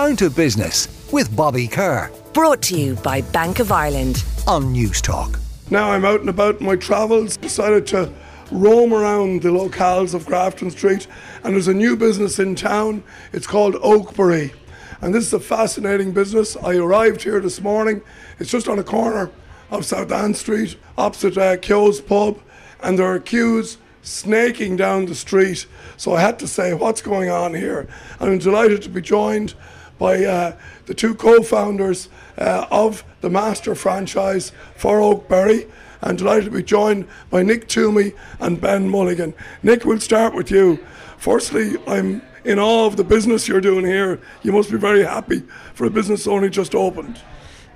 Down to Business with Bobby Kerr. Brought to you by Bank of Ireland. On Newstalk. Now I'm out and about in my travels, decided to roam around the locales of Grafton Street, and there's a new business in town. It's called Oakberry. And this is a fascinating business. I arrived here this morning. It's just on a corner of South Anne Street, opposite uh, Keogh's Pub, and there are queues snaking down the street. So I had to say, what's going on here? And I'm delighted to be joined by uh, the two co-founders uh, of the master franchise for Oakberry. I'm delighted to be joined by Nick Toomey and Ben Mulligan. Nick, we'll start with you. Firstly, I'm in awe of the business you're doing here. You must be very happy for a business only just opened.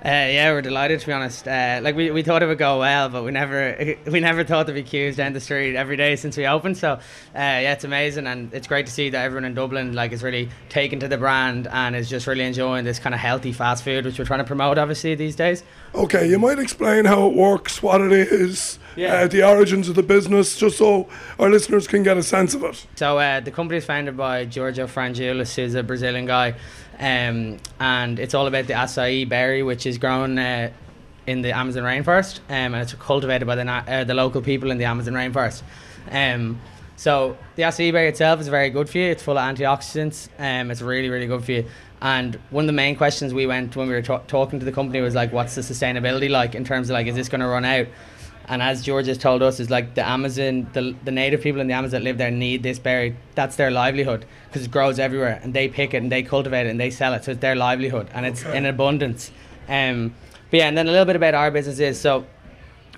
Uh, yeah, we're delighted to be honest. Uh, like we, we thought it would go well, but we never we never thought there'd be queues down the street every day since we opened. So uh, yeah, it's amazing and it's great to see that everyone in Dublin like is really taken to the brand and is just really enjoying this kind of healthy fast food which we're trying to promote obviously these days. Okay, you might explain how it works, what it is, Yeah. uh, the origins of the business, just so our listeners can get a sense of it. So uh, the company is founded by Giorgio Frangulis, who's a Brazilian guy, um, and it's all about the acai berry, which is grown uh, in the Amazon rainforest, um, and it's cultivated by the na- uh, the local people in the Amazon rainforest. Um, so the acai berry itself is very good for you. It's full of antioxidants. Um, it's really really good for you. And one of the main questions we went when we were ta- talking to the company was like, what's the sustainability like in terms of like, is this going to run out? And as George has told us, is like the Amazon, the, the native people in the Amazon that live there need this berry. That's their livelihood because it grows everywhere, and they pick it and they cultivate it and they sell it. So it's their livelihood, and it's Okay. in abundance. Um, but yeah, and then a little bit about our business is so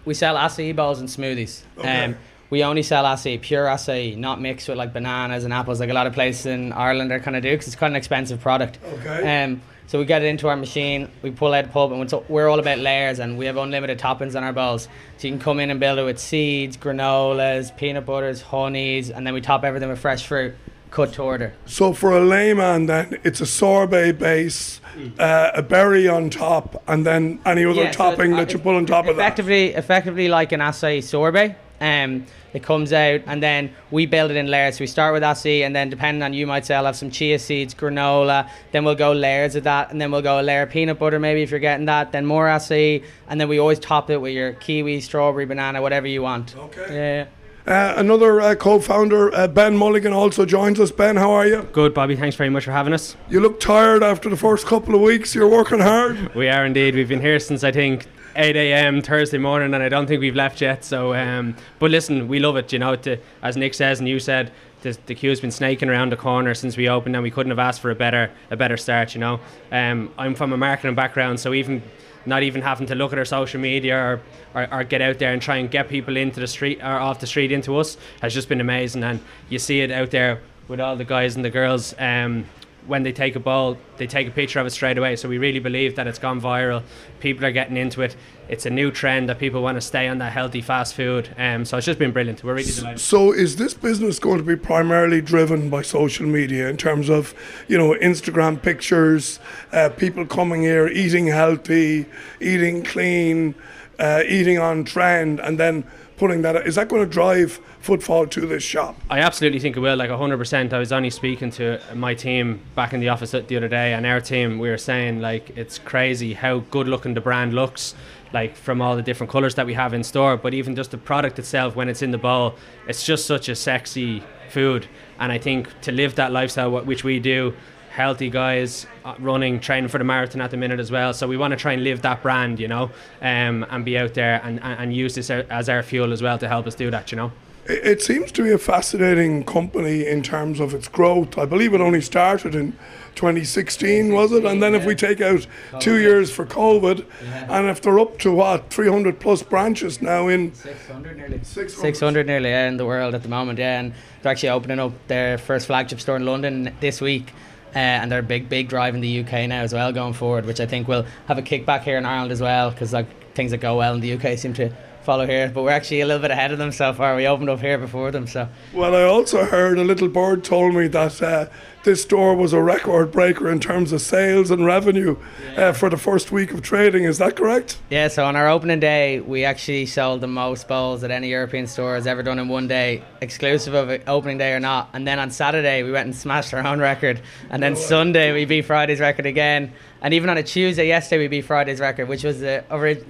we sell acai bowls and smoothies. Okay. Um, we only sell acai, pure acai, not mixed with like bananas and apples, like a lot of places in Ireland are kind of do, because it's quite an expensive product. Okay. Um, so we get it into our machine, we pull out the pulp, and we're all about layers, and we have unlimited toppings on our bowls. So you can come in and build it with seeds, granolas, peanut butters, honeys, and then we top everything with fresh fruit, cut to order. So for a layman, then it's a sorbet base, uh, a berry on top, and then any other Yeah, topping it- that you put on top of that. effectively, Effectively like an acai sorbet. Um, it comes out and then we build it in layers. So we start with acai and then depending on you might say I'll have some chia seeds, granola, then we'll go layers of that and then we'll go a layer of peanut butter maybe if you're getting that, then more acai and then we always top it with your kiwi, strawberry, banana, whatever you want. Okay. Yeah. Uh, another uh, co-founder, uh, Ben Mulligan, also joins us. Ben, how are you? Good, Bobby. Thanks very much for having us. You look tired after the first couple of weeks. You're working hard. We are indeed. We've been here since I think 8 a.m. Thursday morning, and I don't think we've left yet. So, um, but listen, we love it. You know, to, as Nick says and you said, the, the queue's been snaking around the corner since we opened, and we couldn't have asked for a better a better start. You know, um, I'm from a marketing background, so even not even having to look at our social media or, or, or get out there and try and get people into the street or off the street into us has just been amazing. And you see it out there with all the guys and the girls. Um, when they take a ball, they take a picture of it straight away. So we really believe that it's gone viral. People are getting into it. It's a new trend that people want to stay on that healthy fast food. Um, so it's just been brilliant. We're really delighted. So is this business going to be primarily driven by social media in terms of, you know, Instagram pictures, uh, people coming here, eating healthy, eating clean, uh, eating on trend, and then putting that? Is that going to drive footfall to this shop? I absolutely think it will, like 100%. I was only speaking to my team back in the office the other day, and our team, we were saying, like, it's crazy how good looking the brand looks, like, from all the different colours that we have in store. But even just the product itself, when it's in the bowl, it's just such a sexy food. And I think to live that lifestyle, which we do, healthy guys uh, running, training for the marathon at the minute as well. So we want to try and live that brand, you know, um, and be out there and, and, and use this as our fuel as well to help us do that, you know. It it seems to be a fascinating company in terms of its growth. I believe it only started in 2016, was it? And then if we take out two years for COVID, and if they're up to what 300 plus branches now in 600 nearly. 600. 600 nearly yeah, in the world at the moment, yeah. And they're actually opening up their first flagship store in London this week. Uh, and they're a big, big drive in the UK now as well going forward, which I think will have a kickback here in Ireland as well, because like things that go well in the UK seem to follow here, but we're actually a little bit ahead of them so far. We opened up here before them, so Well, I also heard a little bird told me that uh, this store was a record breaker in terms of sales and revenue uh, for the first week of trading. Is that correct? yeah. So on our opening day, we actually sold the most bowls that any European store has ever done in one day, exclusive of opening day or not. And then on Saturday, we went and smashed our own record, and then Sunday we beat Friday's record again, and even on a Tuesday yesterday we beat Friday's record, which was the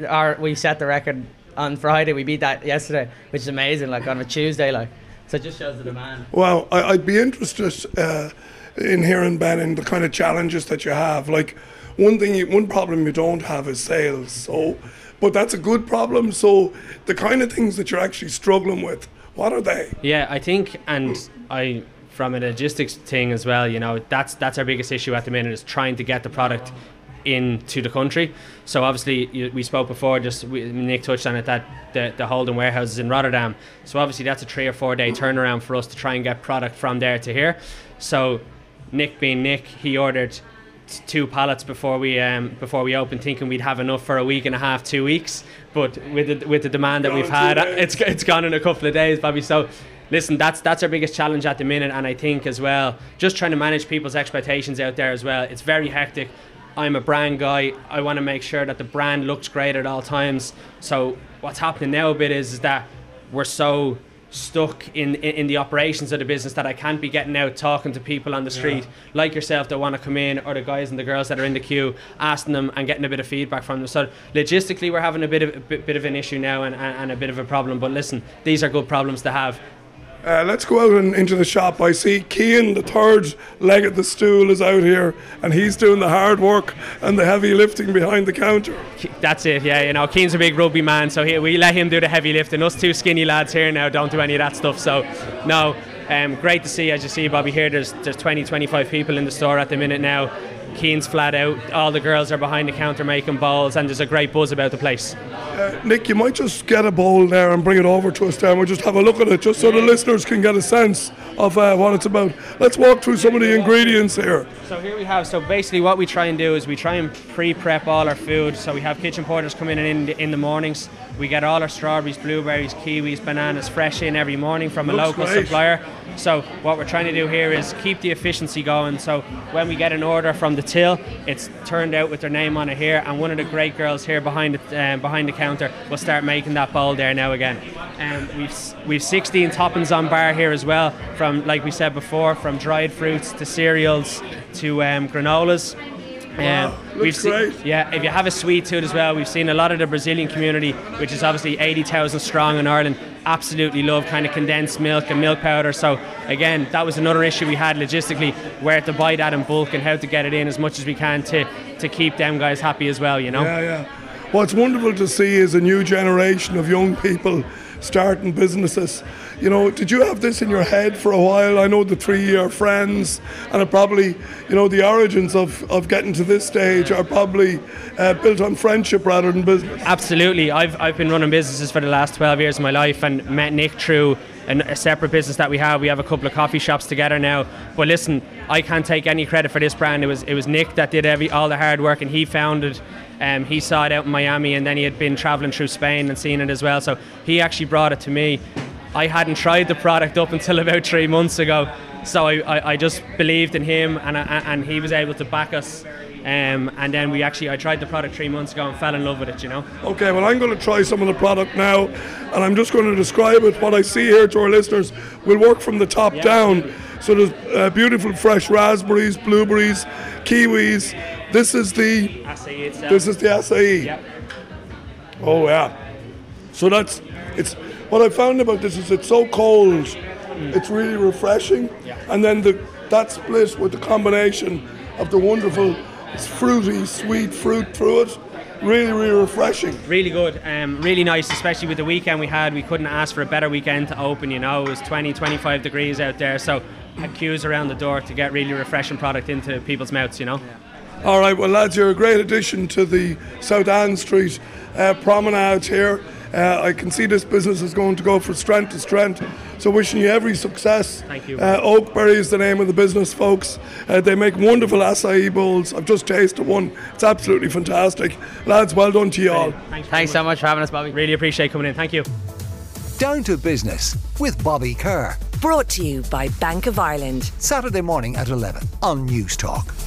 our we set the record on Friday. We beat that yesterday, which is amazing. Like on a Tuesday, like so it just shows the demand. Well, I, I'd be interested uh, in hearing Ben in the kind of challenges that you have. Like one thing, you, one problem you don't have is sales. So, but that's a good problem. So the kind of things that you're actually struggling with, what are they? Yeah, I think, and I from a logistics thing as well. You know, that's that's our biggest issue at the minute is trying to get the product into the country. So obviously, you, we spoke before. Just we, Nick touched on it that the the Holden warehouse is in Rotterdam. So obviously, that's a three or four day turnaround for us to try and get product from there to here. So Nick being Nick, he ordered t- two pallets before we um, before we opened, thinking we'd have enough for a week and a half, two weeks. But with the, with the demand that Gone we've had, it's it's gone in a couple of days, Bobby. So. Listen, that's that's our biggest challenge at the minute, and I think as well, just trying to manage people's expectations out there as well. It's very hectic. I'm a brand guy. I want to make sure that the brand looks great at all times. So what's happening now a bit is, is that we're so stuck in, in in the operations of the business that I can't be getting out talking to people on the street like yourself that want to come in or the guys and the girls that are in the queue asking them and getting a bit of feedback from them. So logistically we're having a bit of a bit, bit of an issue now and, and, and a bit of a problem. But listen, these are good problems to have. Uh, let's go out and into the shop. I see Kean, the third leg of the stool, is out here, and he's doing the hard work and the heavy lifting behind the counter. That's it, yeah. You know, Keane's a big rugby man, so he, we let him do the heavy lifting. Us two skinny lads here now don't do any of that stuff. So, no, um, great to see. As you see, Bobby, here there's there's 20, 25 people in the store at the minute now. Keane's flat out. All the girls are behind the counter making balls, and there's a great buzz about the place. Uh, Nick, you might just get a bowl there and bring it over to us there, and we'll just have a look at it, just so the listeners can get a sense of uh, what it's about. Let's walk through some of the ingredients here. So here we have. So basically, what we try and do is we try and pre-prep all our food. So we have kitchen porters come in in the, in the mornings. We get all our strawberries, blueberries, kiwis, bananas fresh in every morning from a Looks local great. supplier. So what we're trying to do here is keep the efficiency going. So when we get an order from the till, it's turned out with their name on it here, and one of the great girls here behind the um, behind the counter will start making that bowl there now again. Um, we've we've 16 toppings on bar here as well, from like we said before, from dried fruits to cereals to um, granolas. Wow, Um, looks seen- great. yeah, if you have a sweet tooth as well, we've seen a lot of the Brazilian community, which is obviously 80,000 strong in Ireland, absolutely love kind of condensed milk and milk powder. So, again, that was another issue we had logistically where to buy that in bulk and how to get it in as much as we can to, to keep them guys happy as well, you know? Yeah, yeah. What's wonderful to see is a new generation of young people starting businesses. You know, did you have this in your head for a while? I know the three are friends, and it probably, you know, the origins of, of getting to this stage are probably uh, built on friendship rather than business. Absolutely. I've, I've been running businesses for the last 12 years of my life and met Nick through an, a separate business that we have. We have a couple of coffee shops together now. But listen, I can't take any credit for this brand. It was it was Nick that did every all the hard work and he founded. Um, he saw it out in Miami and then he had been traveling through Spain and seen it as well. So he actually brought it to me. I hadn't tried the product up until about three months ago. So I, I, I just believed in him and, I, and he was able to back us. Um, and then we actually, I tried the product three months ago and fell in love with it, you know. Okay, well, I'm going to try some of the product now, and I'm just going to describe it. What I see here to our listeners we'll work from the top Yeah, down. So there's uh, beautiful fresh raspberries, blueberries, kiwis. This is the Acai itself. this is the acai. Yep. Oh yeah. So that's it's what I found about this is it's so cold. It's really refreshing. Yeah. And then the that split with the combination of the wonderful fruity, sweet fruit through it. Really, really refreshing. Really good, um, really nice, especially with the weekend we had. We couldn't ask for a better weekend to open, you know. It was 20, 25 degrees out there, so had queues around the door to get really refreshing product into people's mouths, you know. All right, well, lads, you're a great addition to the South Anne Street uh, promenade here. Uh, I can see this business is going to go from strength to strength. So wishing you every success. Thank you. Uh, Oakberry is the name of the business, folks. Uh, they make wonderful acai bowls. I've just tasted one. It's absolutely fantastic. Lads, well done to you all. Thanks, Thanks so much for having us, Bobby. Really appreciate coming in. Thank you. Down to Business with Bobby Kerr. Brought to you by Bank of Ireland. Saturday morning at 11 on Newstalk.